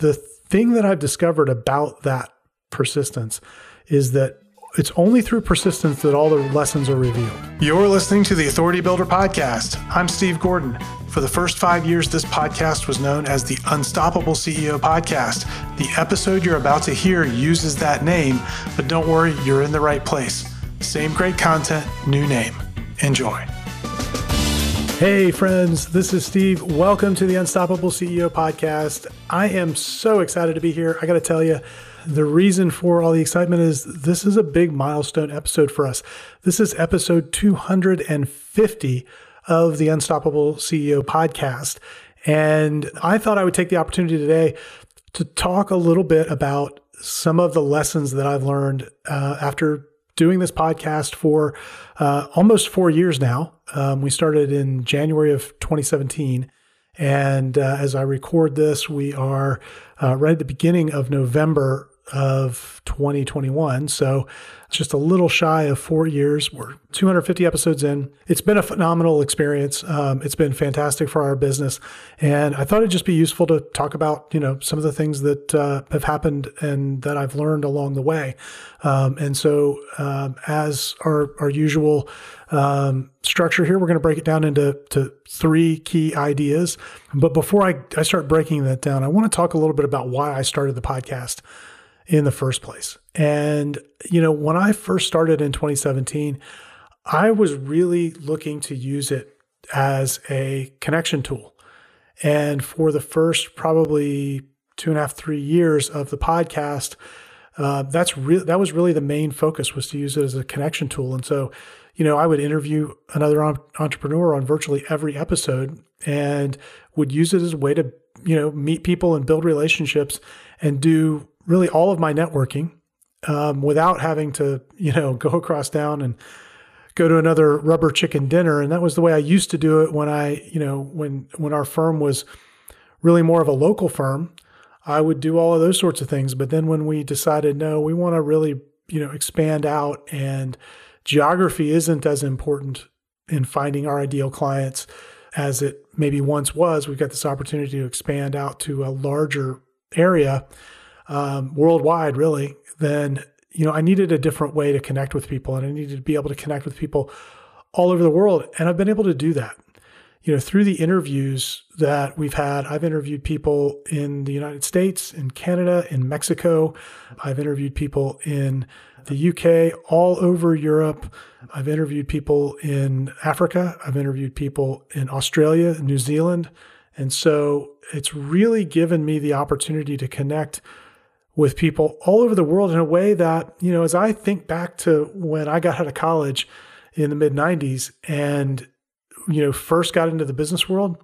the thing that I've discovered about that persistence is that it's only through persistence that all the lessons are revealed. You're listening to the Authority Builder Podcast. I'm Steve Gordon. For the first five years, this podcast was known as the Unstoppable CEO Podcast. The episode you're about to hear uses that name, but don't worry, you're in the right place. Same great content, new name. Enjoy. Hey, friends, this is Steve. Welcome to the Unstoppable CEO Podcast. I am so excited to be here. I got to tell you, the reason for all the excitement is this is a big milestone episode for us. This is episode 250 of the Unstoppable CEO podcast. And I thought I would take the opportunity today to talk a little bit about some of the lessons that I've learned uh, after doing this podcast for uh, almost four years now. Um, we started in January of 2017. And uh, as I record this, we are uh, right at the beginning of November of 2021. So it's just a little shy of four years. We're 250 episodes in. It's been a phenomenal experience. Um, it's been fantastic for our business, and I thought it'd just be useful to talk about you know some of the things that uh, have happened and that I've learned along the way. Um, and so, um, as our our usual um, structure here, we're going to break it down into to three key ideas. But before I, I start breaking that down, I want to talk a little bit about why I started the podcast in the first place. And, you know, when I first started in 2017, I was really looking to use it as a connection tool. And for the first probably two and a half, three years of the podcast, uh, that's re- that was really the main focus was to use it as a connection tool. And so, you know, I would interview another entrepreneur on virtually every episode and would use it as a way to, you know, meet people and build relationships and do really all of my networking um, without having to, you know, go across town and go to another rubber chicken dinner. And that was the way I used to do it when I, you know, when when our firm was really more of a local firm. I would do all of those sorts of things. But then when we decided, no, we want to really, you know, expand out and geography isn't as important in finding our ideal clients as it maybe once was. We've got this opportunity to expand out to a larger area um, worldwide, really, then you know I needed a different way to connect with people, and I needed to be able to connect with people all over the world, and I've been able to do that. You know, through the interviews that we've had, I've interviewed people in the United States, in Canada, in Mexico. I've interviewed people in the UK, all over Europe. I've interviewed people in Africa. I've interviewed people in Australia, New Zealand. And so it's really given me the opportunity to connect with people all over the world in a way that, you know, as I think back to when I got out of college in the mid 90s and, you know, first got into the business world,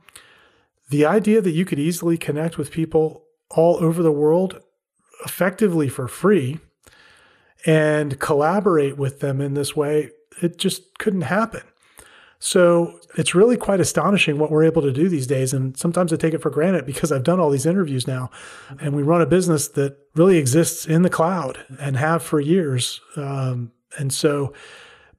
the idea that you could easily connect with people all over the world effectively for free and collaborate with them in this way, it just couldn't happen. So it's really quite astonishing what we're able to do these days. And sometimes I take it for granted because I've done all these interviews now and we run a business that really exists in the cloud and have for years. Um, and so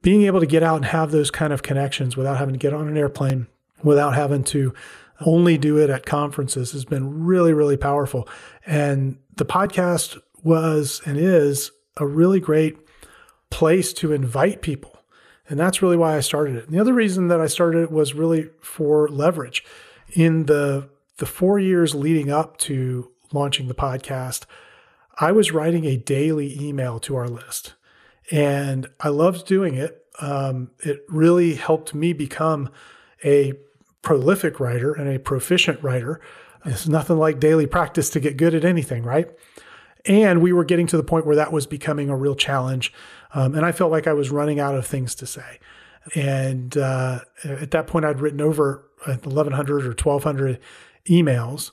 being able to get out and have those kind of connections without having to get on an airplane, without having to only do it at conferences has been really, really powerful. And the podcast was and is a really great place to invite people and that's really why I started it. And the other reason that I started it was really for leverage. In the the 4 years leading up to launching the podcast, I was writing a daily email to our list. And I loved doing it. Um, it really helped me become a prolific writer and a proficient writer. It's nothing like daily practice to get good at anything, right? And we were getting to the point where that was becoming a real challenge. Um, and I felt like I was running out of things to say. And uh, at that point, I'd written over 1,100 or 1,200 emails,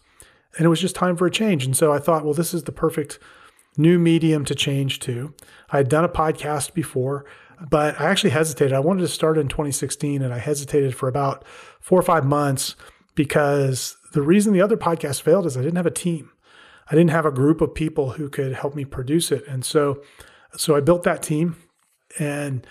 and it was just time for a change. And so I thought, well, this is the perfect new medium to change to. I had done a podcast before, but I actually hesitated. I wanted to start in 2016, and I hesitated for about four or five months because the reason the other podcast failed is I didn't have a team. I didn't have a group of people who could help me produce it. And so so I built that team and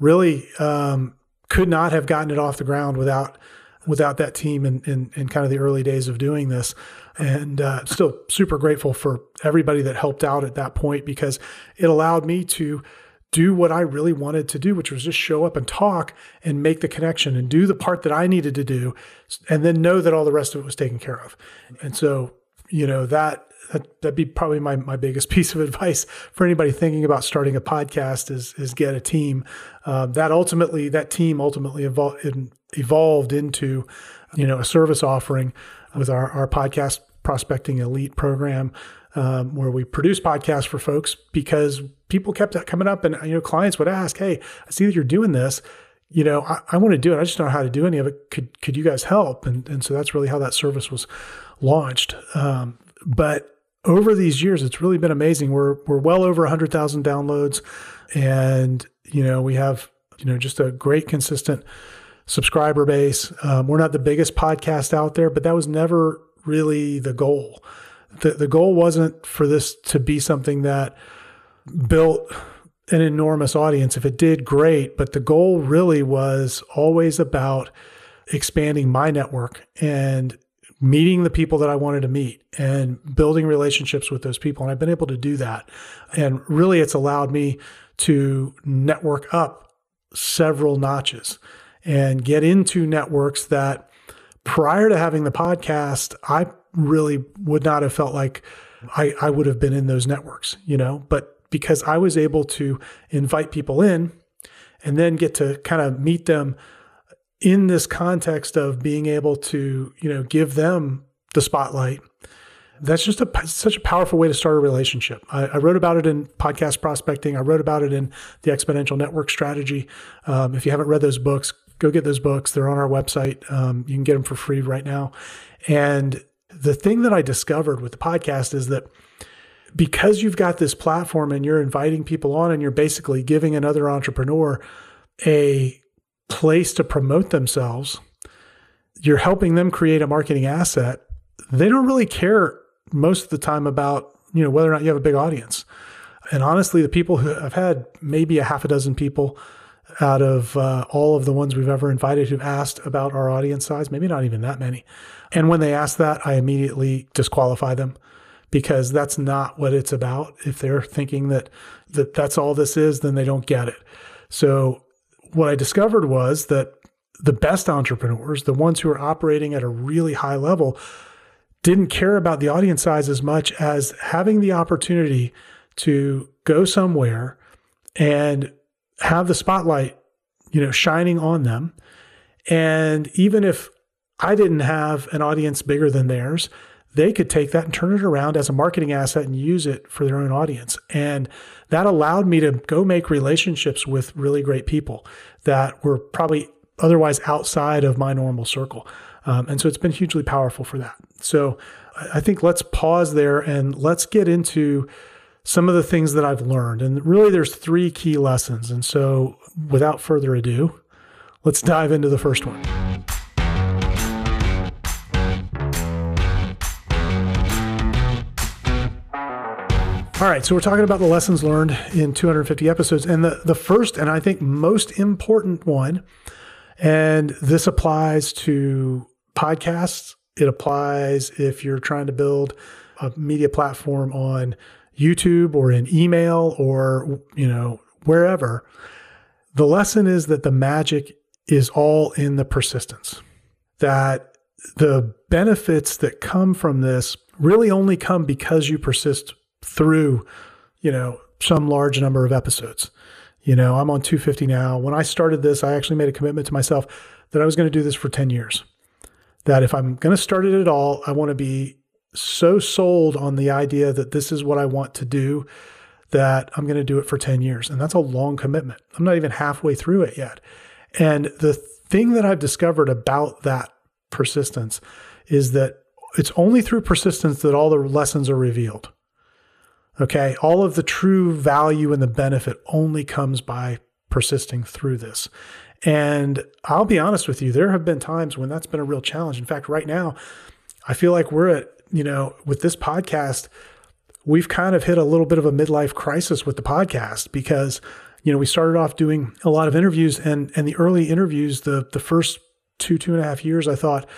really um, could not have gotten it off the ground without without that team in, in, in, kind of the early days of doing this. And uh, still super grateful for everybody that helped out at that point because it allowed me to do what I really wanted to do, which was just show up and talk and make the connection and do the part that I needed to do, and then know that all the rest of it was taken care of. And so, you know, that that, that'd be probably my, my biggest piece of advice for anybody thinking about starting a podcast is, is get a team. Uh, that ultimately, that team ultimately evolved, evolved into, you know, a service offering with our, our podcast prospecting elite program, um, where we produce podcasts for folks because people kept coming up and, you know, clients would ask, Hey, I see that you're doing this you know, I, I, want to do it. I just don't know how to do any of it. Could could you guys help? And and so that's really how that service was launched. Um, but over these years, it's really been amazing. We're we're well over hundred thousand downloads, and you know we have you know just a great consistent subscriber base. Um, we're not the biggest podcast out there, but that was never really the goal. The the goal wasn't for this to be something that built an enormous audience. If it did, great. But the goal really was always about expanding my network and meeting the people that I wanted to meet and building relationships with those people. And I've been able to do that. And really, it's allowed me to network up several notches and get into networks that prior to having the podcast, I really would not have felt like I, I would have been in those networks, you know, but because I was able to invite people in and then get to kind of meet them in this context of being able to, you know, give them the spotlight. That's just a such a powerful way to start a relationship. I, I wrote about it in podcast prospecting. I wrote about it in the exponential network strategy. Um, if you haven't read those books, go get those books. They're on our website. Um, you can get them for free right now. And the thing that I discovered with the podcast is that because you've got this platform and you're inviting people on and you're basically giving another entrepreneur a place to promote themselves, you're helping them create a marketing asset. They don't really care most of the time about, you know, whether or not you have a big audience. And honestly, the people who have had maybe a half a dozen people out of uh, all of the ones we've ever invited who've asked about our audience size, maybe not even that many. And when they ask that, I immediately disqualify them because that's not what it's about. If they're thinking that, that that's all this is, then they don't get it. So what I discovered was that the best entrepreneurs, the ones who are operating at a really high level, didn't care about the audience size as much as having the opportunity to go somewhere and have the spotlight, you know, shining on them. And even if I didn't have an audience bigger than theirs, they could take that and turn it around as a marketing asset and use it for their own audience. And that allowed me to go make relationships with really great people that were probably otherwise outside of my normal circle. Um, and so it's been hugely powerful for that. So I think let's pause there and let's get into some of the things that I've learned. And really, there's three key lessons. And so without further ado, let's dive into the first one. All right, so we're talking about the lessons learned in 250 episodes. And the, the first, and I think most important one, and this applies to podcasts, it applies if you're trying to build a media platform on YouTube or in email or, you know, wherever. The lesson is that the magic is all in the persistence. That the benefits that come from this really only come because you persist through, you know, some large number of episodes. You know, I'm on 250 now. When I started this, I actually made a commitment to myself that I was going to do this for 10 years. That if I'm going to start it at all, I want to be so sold on the idea that this is what I want to do that I'm going to do it for 10 years. And that's a long commitment. I'm not even halfway through it yet. And the thing that I've discovered about that persistence is that it's only through persistence that all the lessons are revealed. Okay. All of the true value and the benefit only comes by persisting through this. And I'll be honest with you, there have been times when that's been a real challenge. In fact, right now, I feel like we're at, you know, with this podcast, we've kind of hit a little bit of a midlife crisis with the podcast because, you know, we started off doing a lot of interviews and and the early interviews, the the first two, two and a half years, I thought,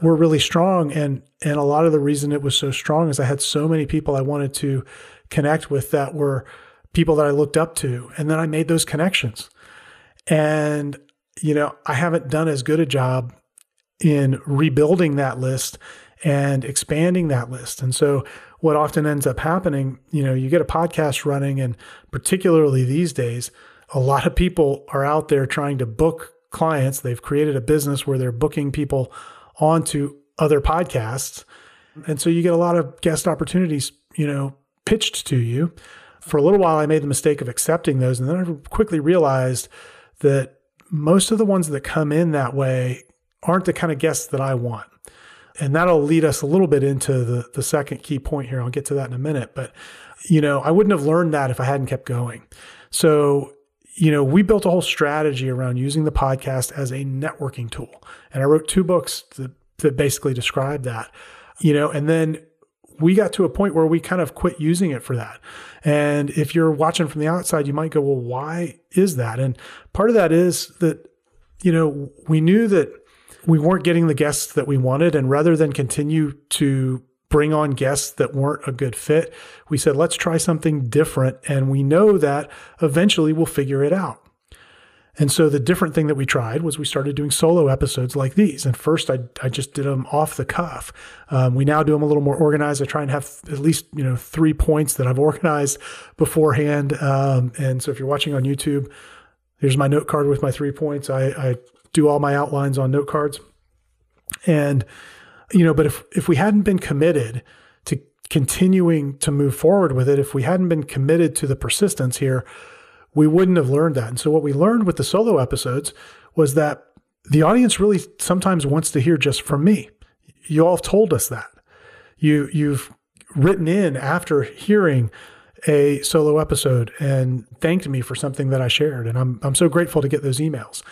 were really strong. And, and a lot of the reason it was so strong is I had so many people I wanted to connect with that were people that I looked up to. And then I made those connections. And, you know, I haven't done as good a job in rebuilding that list and expanding that list. And so what often ends up happening, you know, you get a podcast running and particularly these days, a lot of people are out there trying to book clients. They've created a business where they're booking people onto other podcasts. And so you get a lot of guest opportunities, you know, pitched to you. For a little while, I made the mistake of accepting those. And then I quickly realized that most of the ones that come in that way aren't the kind of guests that I want. And that'll lead us a little bit into the, the second key point here. I'll get to that in a minute. But, you know, I wouldn't have learned that if I hadn't kept going. So, you know, we built a whole strategy around using the podcast as a networking tool. And I wrote two books that, that basically describe that, you know, and then we got to a point where we kind of quit using it for that. And if you're watching from the outside, you might go, well, why is that? And part of that is that, you know, we knew that we weren't getting the guests that we wanted. And rather than continue to bring on guests that weren't a good fit, we said, let's try something different. And we know that eventually we'll figure it out. And so the different thing that we tried was we started doing solo episodes like these. And first, I, I just did them off the cuff. Um, we now do them a little more organized. I try and have at least you know three points that I've organized beforehand. Um, and so if you're watching on YouTube, here's my note card with my three points. I, I do all my outlines on note cards. And, you know, but if, if we hadn't been committed to continuing to move forward with it, if we hadn't been committed to the persistence here, we wouldn't have learned that. And so what we learned with the solo episodes was that the audience really sometimes wants to hear just from me. You all have told us that. You you've written in after hearing a solo episode and thanked me for something that I shared. And I'm I'm so grateful to get those emails.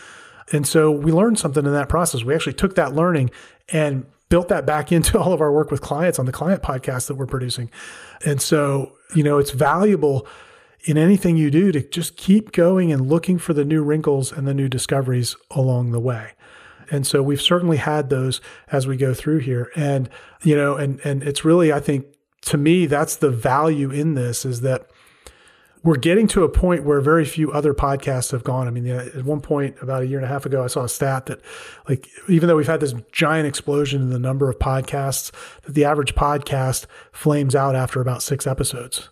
And so we learned something in that process. We actually took that learning and built that back into all of our work with clients on the client podcast that we're producing. And so, you know, it's valuable in anything you do to just keep going and looking for the new wrinkles and the new discoveries along the way. And so we've certainly had those as we go through here. And, you know, and and it's really, I think, to me, that's the value in this is that we're getting to a point where very few other podcasts have gone. I mean, at one point about a year and a half ago, I saw a stat that, like, even though we've had this giant explosion in the number of podcasts, that the average podcast flames out after about six episodes.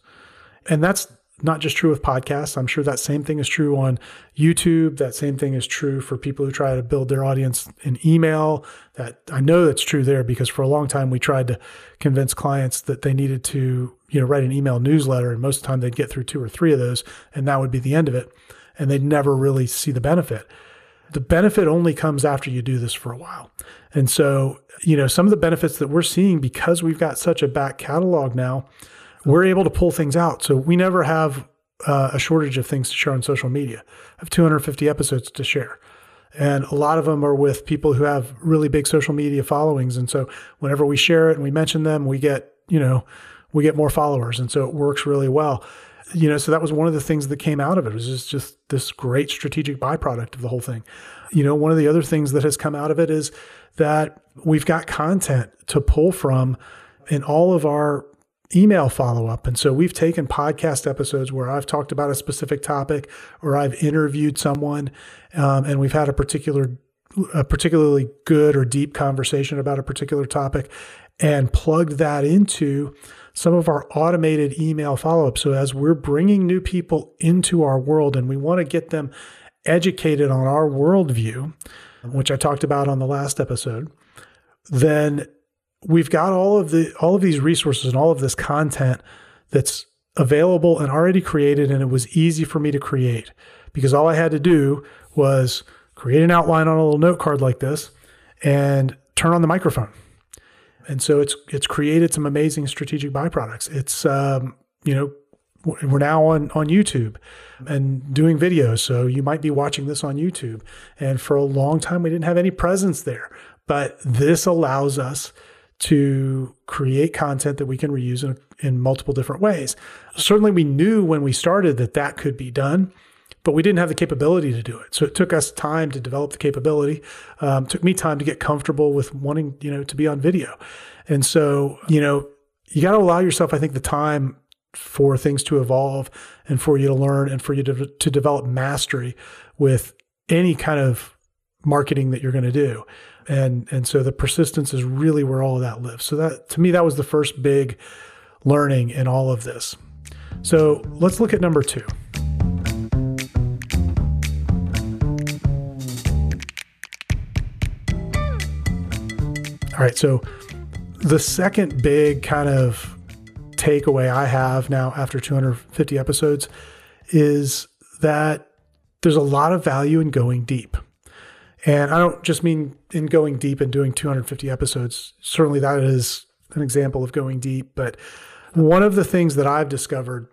And that's not just true with podcasts. I'm sure that same thing is true on YouTube. That same thing is true for people who try to build their audience in email. That I know that's true there because for a long time we tried to convince clients that they needed to, you know, write an email newsletter, and most of the time they'd get through two or three of those, and that would be the end of it, and they'd never really see the benefit. The benefit only comes after you do this for a while. And so, you know, some of the benefits that we're seeing because we've got such a back catalog now we're able to pull things out. So we never have uh, a shortage of things to share on social media. I have 250 episodes to share. And a lot of them are with people who have really big social media followings. And so whenever we share it and we mention them, we get, you know, we get more followers. And so it works really well. You know, so that was one of the things that came out of it. It was just, just this great strategic byproduct of the whole thing. You know, one of the other things that has come out of it is that we've got content to pull from in all of our email follow up. And so we've taken podcast episodes where I've talked about a specific topic or I've interviewed someone um, and we've had a particular a particularly good or deep conversation about a particular topic and plugged that into some of our automated email follow up. So as we're bringing new people into our world and we want to get them educated on our worldview, which I talked about on the last episode, then we've got all of the all of these resources and all of this content that's available and already created and it was easy for me to create because all I had to do was create an outline on a little note card like this and turn on the microphone. And so it's it's created some amazing strategic byproducts. It's um, you know we're now on on YouTube and doing videos, so you might be watching this on YouTube. And for a long time, we didn't have any presence there, but this allows us to create content that we can reuse in, in multiple different ways. Certainly, we knew when we started that that could be done, but we didn't have the capability to do it. So it took us time to develop the capability. Um, took me time to get comfortable with wanting, you know, to be on video. And so, you know, you got to allow yourself, I think, the time for things to evolve and for you to learn and for you to, to develop mastery with any kind of marketing that you're going to do. And, and so the persistence is really where all of that lives. So that, to me, that was the first big learning in all of this. So let's look at number two. All right. So the second big kind of takeaway I have now after 250 episodes is that there's a lot of value in going deep. And I don't just mean in going deep and doing 250 episodes. Certainly that is an example of going deep. But one of the things that I've discovered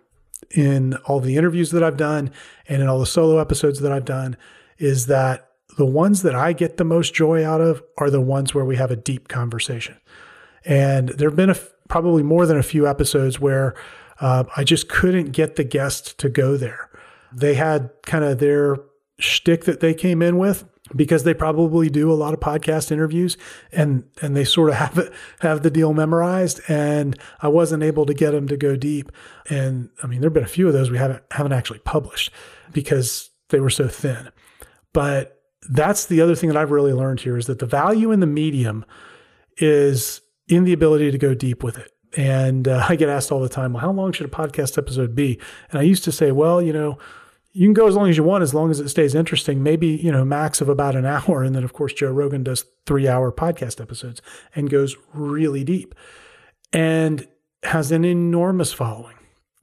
in all the interviews that I've done and in all the solo episodes that I've done is that the ones that I get the most joy out of are the ones where we have a deep conversation. And there have been a, probably more than a few episodes where uh, I just couldn't get the guest to go there. They had kind of their shtick that they came in with because they probably do a lot of podcast interviews and and they sort of have it have the deal memorized and I wasn't able to get them to go deep and I mean there've been a few of those we haven't haven't actually published because they were so thin but that's the other thing that I've really learned here is that the value in the medium is in the ability to go deep with it. And uh, I get asked all the time, well, how long should a podcast episode be? And I used to say, well, you know, you can go as long as you want, as long as it stays interesting. Maybe, you know, max of about an hour. And then, of course, Joe Rogan does three hour podcast episodes and goes really deep and has an enormous following.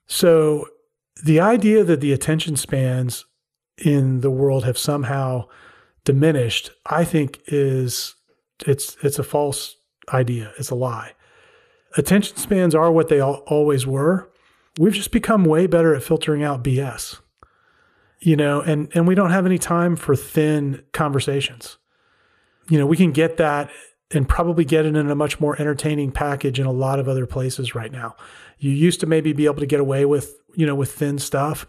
So the idea that the attention spans in the world have somehow diminished, I think is it's it's a false idea. It's a lie. Attention spans are what they always were. We've just become way better at filtering out BS. You know, and and we don't have any time for thin conversations. You know, we can get that and probably get it in a much more entertaining package in a lot of other places right now. You used to maybe be able to get away with, you know, with thin stuff.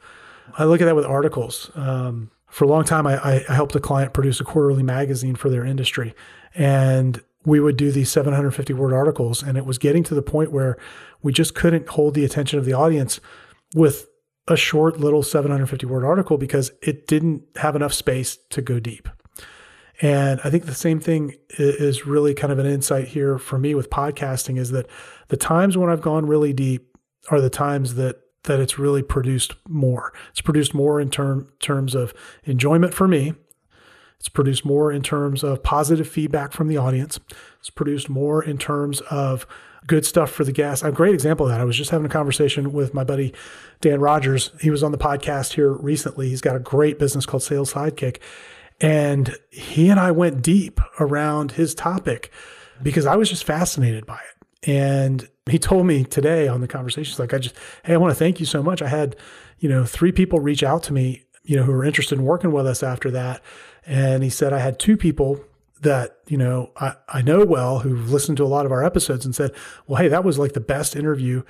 I look at that with articles. Um, for a long time, I, I helped a client produce a quarterly magazine for their industry. And we would do these 750 word articles. And it was getting to the point where we just couldn't hold the attention of the audience with a short little 750 word article because it didn't have enough space to go deep. And I think the same thing is really kind of an insight here for me with podcasting is that the times when I've gone really deep are the times that that it's really produced more. It's produced more in term, terms of enjoyment for me. It's produced more in terms of positive feedback from the audience. It's produced more in terms of good stuff for the guests. A great example of that. I was just having a conversation with my buddy Dan Rogers. He was on the podcast here recently. He's got a great business called Sales Sidekick. And he and I went deep around his topic because I was just fascinated by it. And he told me today on the conversations, like, I just, hey, I want to thank you so much. I had, you know, three people reach out to me, you know, who were interested in working with us after that. And he said, I had two people that, you know, I, I know well who've listened to a lot of our episodes and said, well, hey, that was like the best interview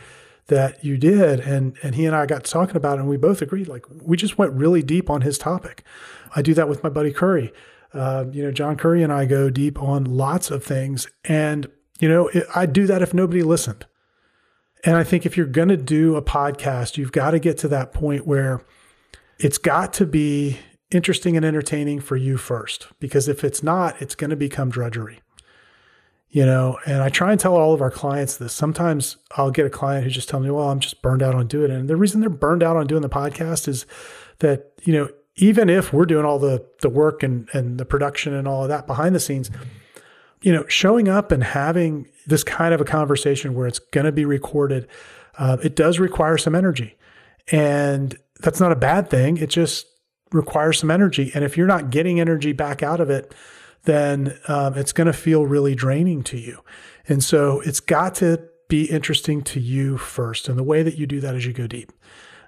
that you did. And, and he and I got talking about it and we both agreed, like, we just went really deep on his topic. I do that with my buddy Curry. Uh, you know, John Curry and I go deep on lots of things. And you know, I'd do that if nobody listened. And I think if you're going to do a podcast, you've got to get to that point where it's got to be interesting and entertaining for you first. Because if it's not, it's going to become drudgery. You know, and I try and tell all of our clients this. Sometimes I'll get a client who just tell me, well, I'm just burned out on doing it. And the reason they're burned out on doing the podcast is that, you know, even if we're doing all the the work and and the production and all of that behind the scenes, you know, showing up and having this kind of a conversation where it's going to be recorded, uh, it does require some energy. And that's not a bad thing. It just requires some energy. And if you're not getting energy back out of it, then um, it's going to feel really draining to you. And so it's got to be interesting to you first. And the way that you do that is you go deep.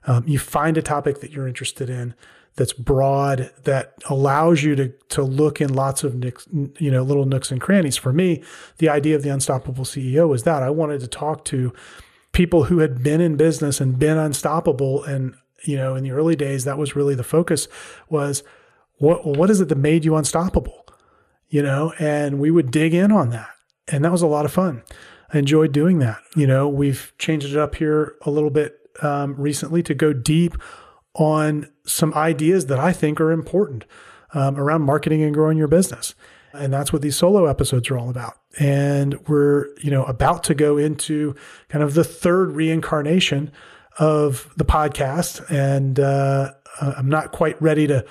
Um, you find a topic that you're interested in that's broad that allows you to to look in lots of nicks, you know little nooks and crannies. For me, the idea of the unstoppable CEO was that I wanted to talk to people who had been in business and been unstoppable and you know, in the early days, that was really the focus was what, what is it that made you unstoppable? You know, and we would dig in on that. And that was a lot of fun. I enjoyed doing that. You know, we've changed it up here a little bit um, recently to go deep on some ideas that I think are important um, around marketing and growing your business. And that's what these solo episodes are all about. And we're, you know, about to go into kind of the third reincarnation of the podcast. And uh, I'm not quite ready to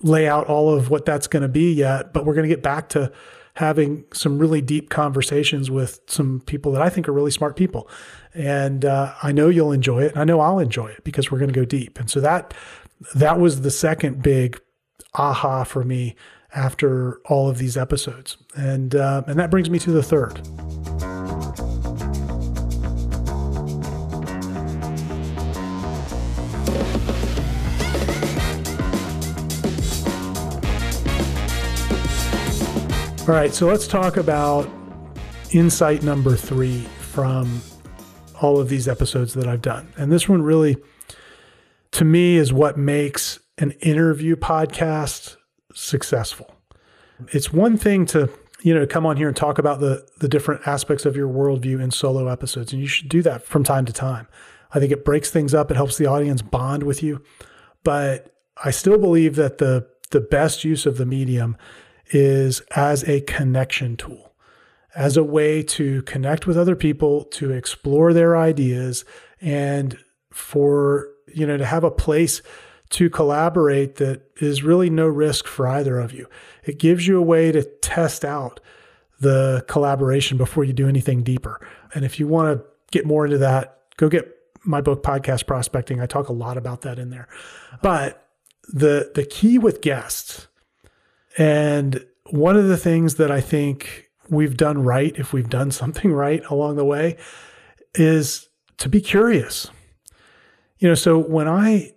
lay out all of what that's going to be yet, but we're going to get back to having some really deep conversations with some people that I think are really smart people. And uh, I know you'll enjoy it. And I know I'll enjoy it because we're going to go deep. And so that that was the second big aha for me after all of these episodes. And uh, and that brings me to the third. All right, so let's talk about insight number three from all of these episodes that I've done. And this one really, to me, is what makes an interview podcast successful. It's one thing to, you know, come on here and talk about the the different aspects of your worldview in solo episodes. And you should do that from time to time. I think it breaks things up, it helps the audience bond with you. But I still believe that the the best use of the medium is as a connection tool, as a way to connect with other people, to explore their ideas, and for, you know, to have a place to collaborate that is really no risk for either of you. It gives you a way to test out the collaboration before you do anything deeper. And if you want to get more into that, go get my book podcast prospecting. I talk a lot about that in there. But the the key with guests and one of the things that I think we've done right, if we've done something right along the way, is to be curious. You know, so when I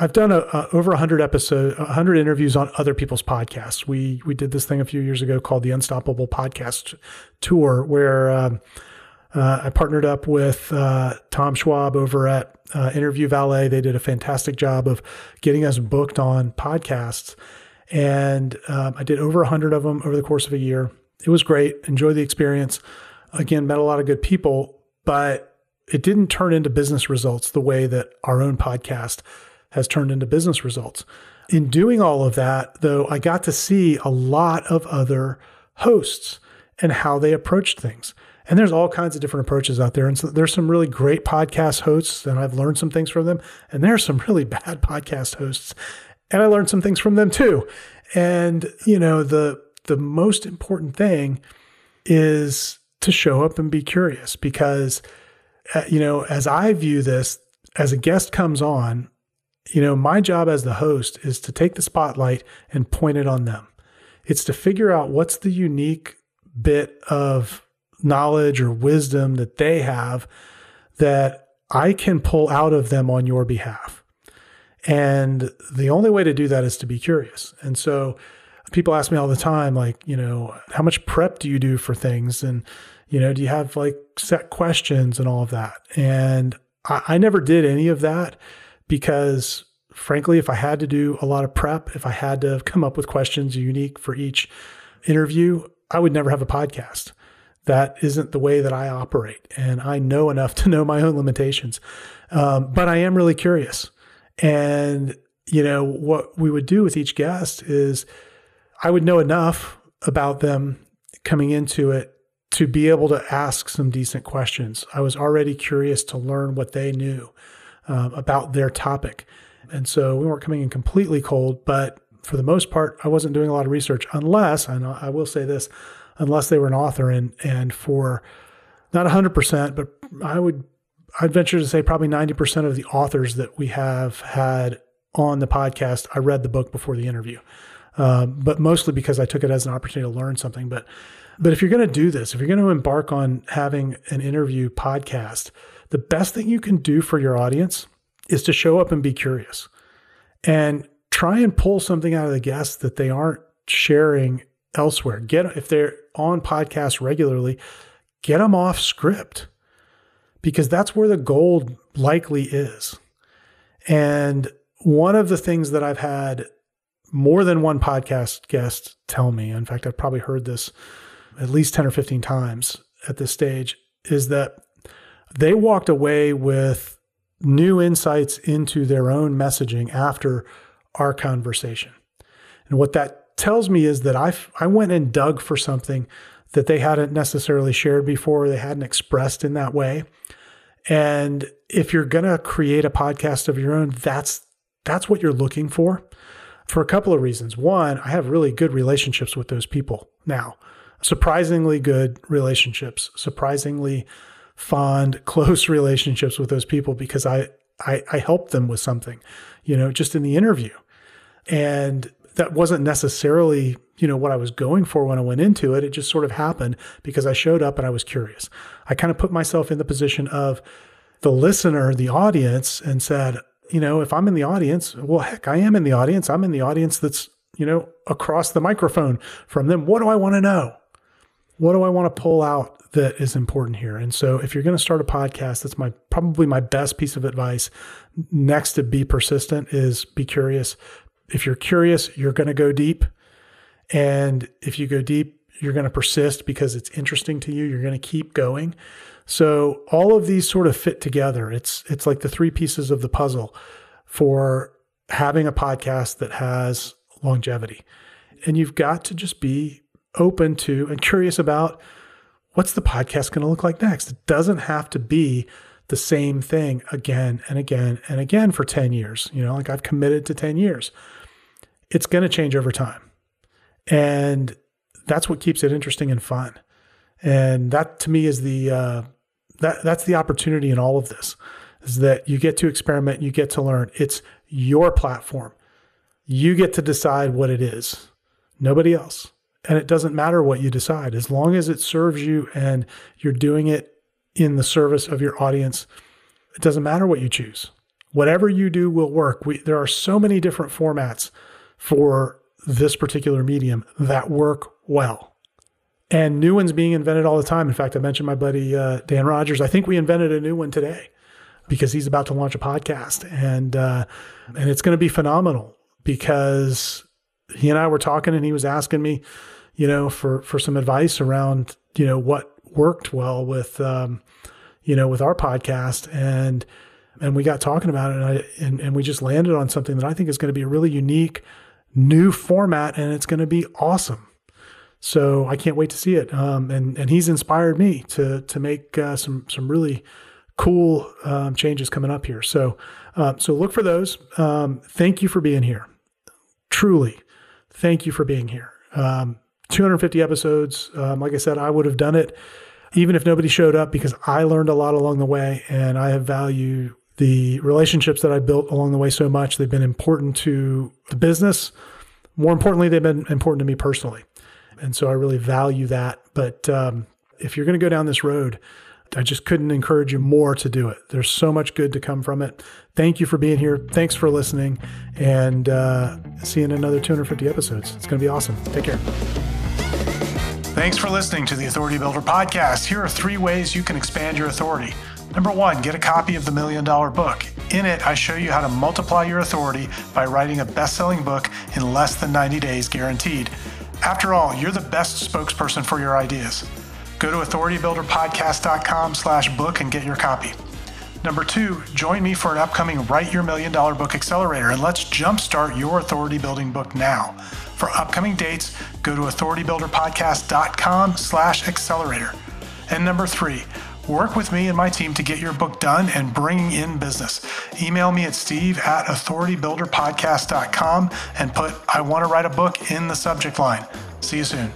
I've done a, a over 100 episodes, 100 interviews on other people's podcasts. We we did this thing a few years ago called the Unstoppable Podcast Tour, where um, uh, I partnered up with uh, Tom Schwab over at uh, Interview Valet. They did a fantastic job of getting us booked on podcasts. And um, I did over a 100 of them over the course of a year. It was great. Enjoyed the experience. Again, met a lot of good people, but it didn't turn into business results the way that our own podcast has turned into business results. In doing all of that, though, I got to see a lot of other hosts and how they approached things. And there's all kinds of different approaches out there. And so there's some really great podcast hosts, and I've learned some things from them. And there's some really bad podcast hosts and I learned some things from them too. And you know, the the most important thing is to show up and be curious because uh, you know, as I view this, as a guest comes on, you know, my job as the host is to take the spotlight and point it on them. It's to figure out what's the unique bit of knowledge or wisdom that they have that I can pull out of them on your behalf. And the only way to do that is to be curious. And so people ask me all the time, like, you know, how much prep do you do for things? And, you know, do you have like set questions and all of that? And I, I never did any of that because frankly, if I had to do a lot of prep, if I had to come up with questions unique for each interview, I would never have a podcast. That isn't the way that I operate. And I know enough to know my own limitations. Um, but I am really curious. And, you know, what we would do with each guest is I would know enough about them coming into it to be able to ask some decent questions. I was already curious to learn what they knew um, about their topic. And so we weren't coming in completely cold, but for the most part, I wasn't doing a lot of research unless, and I will say this, unless they were an author and, and for not 100%, but I would I'd venture to say probably 90% of the authors that we have had on the podcast, I read the book before the interview. Uh, but mostly because I took it as an opportunity to learn something. But but if you're going to do this, if you're going to embark on having an interview podcast, the best thing you can do for your audience is to show up and be curious and try and pull something out of the guests that they aren't sharing elsewhere. Get if they're on podcasts regularly, get them off script because that's where the gold likely is. And one of the things that I've had more than one podcast guest tell me, in fact, I've probably heard this at least 10 or 15 times at this stage, is that they walked away with new insights into their own messaging after our conversation. And what that tells me is that I I went and dug for something that they hadn't necessarily shared before, they hadn't expressed in that way. And if you're going to create a podcast of your own, that's that's what you're looking for for a couple of reasons. One, I have really good relationships with those people now. Surprisingly good relationships, surprisingly fond, close relationships with those people because I I, I helped them with something, you know, just in the interview. And that wasn't necessarily, you know, what I was going for when I went into it. It just sort of happened because I showed up and I was curious. I kind of put myself in the position of the listener, the audience, and said, you know, if I'm in the audience, well, heck, I am in the audience. I'm in the audience that's, you know, across the microphone from them. What do I want to know? What do I want to pull out that is important here? And so if you're going to start a podcast, that's my probably my best piece of advice next to be persistent is be curious. If you're curious, you're going to go deep. And if you go deep, you're going to persist because it's interesting to you. You're going to keep going. So all of these sort of fit together. It's it's like the three pieces of the puzzle for having a podcast that has longevity. And you've got to just be open to and curious about what's the podcast going to look like next. It doesn't have to be the same thing again and again and again for 10 years. You know, like I've committed to 10 years. It's going to change over time. And that's what keeps it interesting and fun. And that to me is the uh, that that's the opportunity in all of this is that you get to experiment, you get to learn. It's your platform. You get to decide what it is. Nobody else. And it doesn't matter what you decide as long as it serves you and you're doing it in the service of your audience. It doesn't matter what you choose. Whatever you do will work. We, there are so many different formats for this particular medium that work well and new ones being invented all the time. In fact, I mentioned my buddy uh, Dan Rogers. I think we invented a new one today because he's about to launch a podcast, and uh, and it's going to be phenomenal because he and I were talking, and he was asking me, you know, for for some advice around you know what worked well with um, you know with our podcast, and and we got talking about it, and I and, and we just landed on something that I think is going to be a really unique new format, and it's going to be awesome. So I can't wait to see it. Um, and and he's inspired me to to make uh, some some really cool um, changes coming up here. So uh, so look for those. Um, thank you for being here. Truly, thank you for being here. Um, 250 episodes. Um, like I said, I would have done it even if nobody showed up because I learned a lot along the way, and I have valued the relationships that I built along the way so much. They've been important to the business. More importantly, they've been important to me personally. And so I really value that. But um, if you're going to go down this road, I just couldn't encourage you more to do it. There's so much good to come from it. Thank you for being here. Thanks for listening. And uh, see you in another 250 episodes. It's going to be awesome. Take care. Thanks for listening to the Authority Builder podcast. Here are three ways you can expand your authority. Number one, get a copy of the Million Dollar Book. In it, I show you how to multiply your authority by writing a best selling book in less than 90 days guaranteed. After all, you're the best spokesperson for your ideas. Go to authoritybuilderpodcast.com slash book and get your copy. Number two, join me for an upcoming Write Your Million Dollar Book Accelerator and let's jumpstart your authority building book now. For upcoming dates, go to authoritybuilderpodcast.com slash accelerator. And number three, Work with me and my team to get your book done and bringing in business. Email me at steve at authoritybuilderpodcast.com and put I want to write a book in the subject line. See you soon.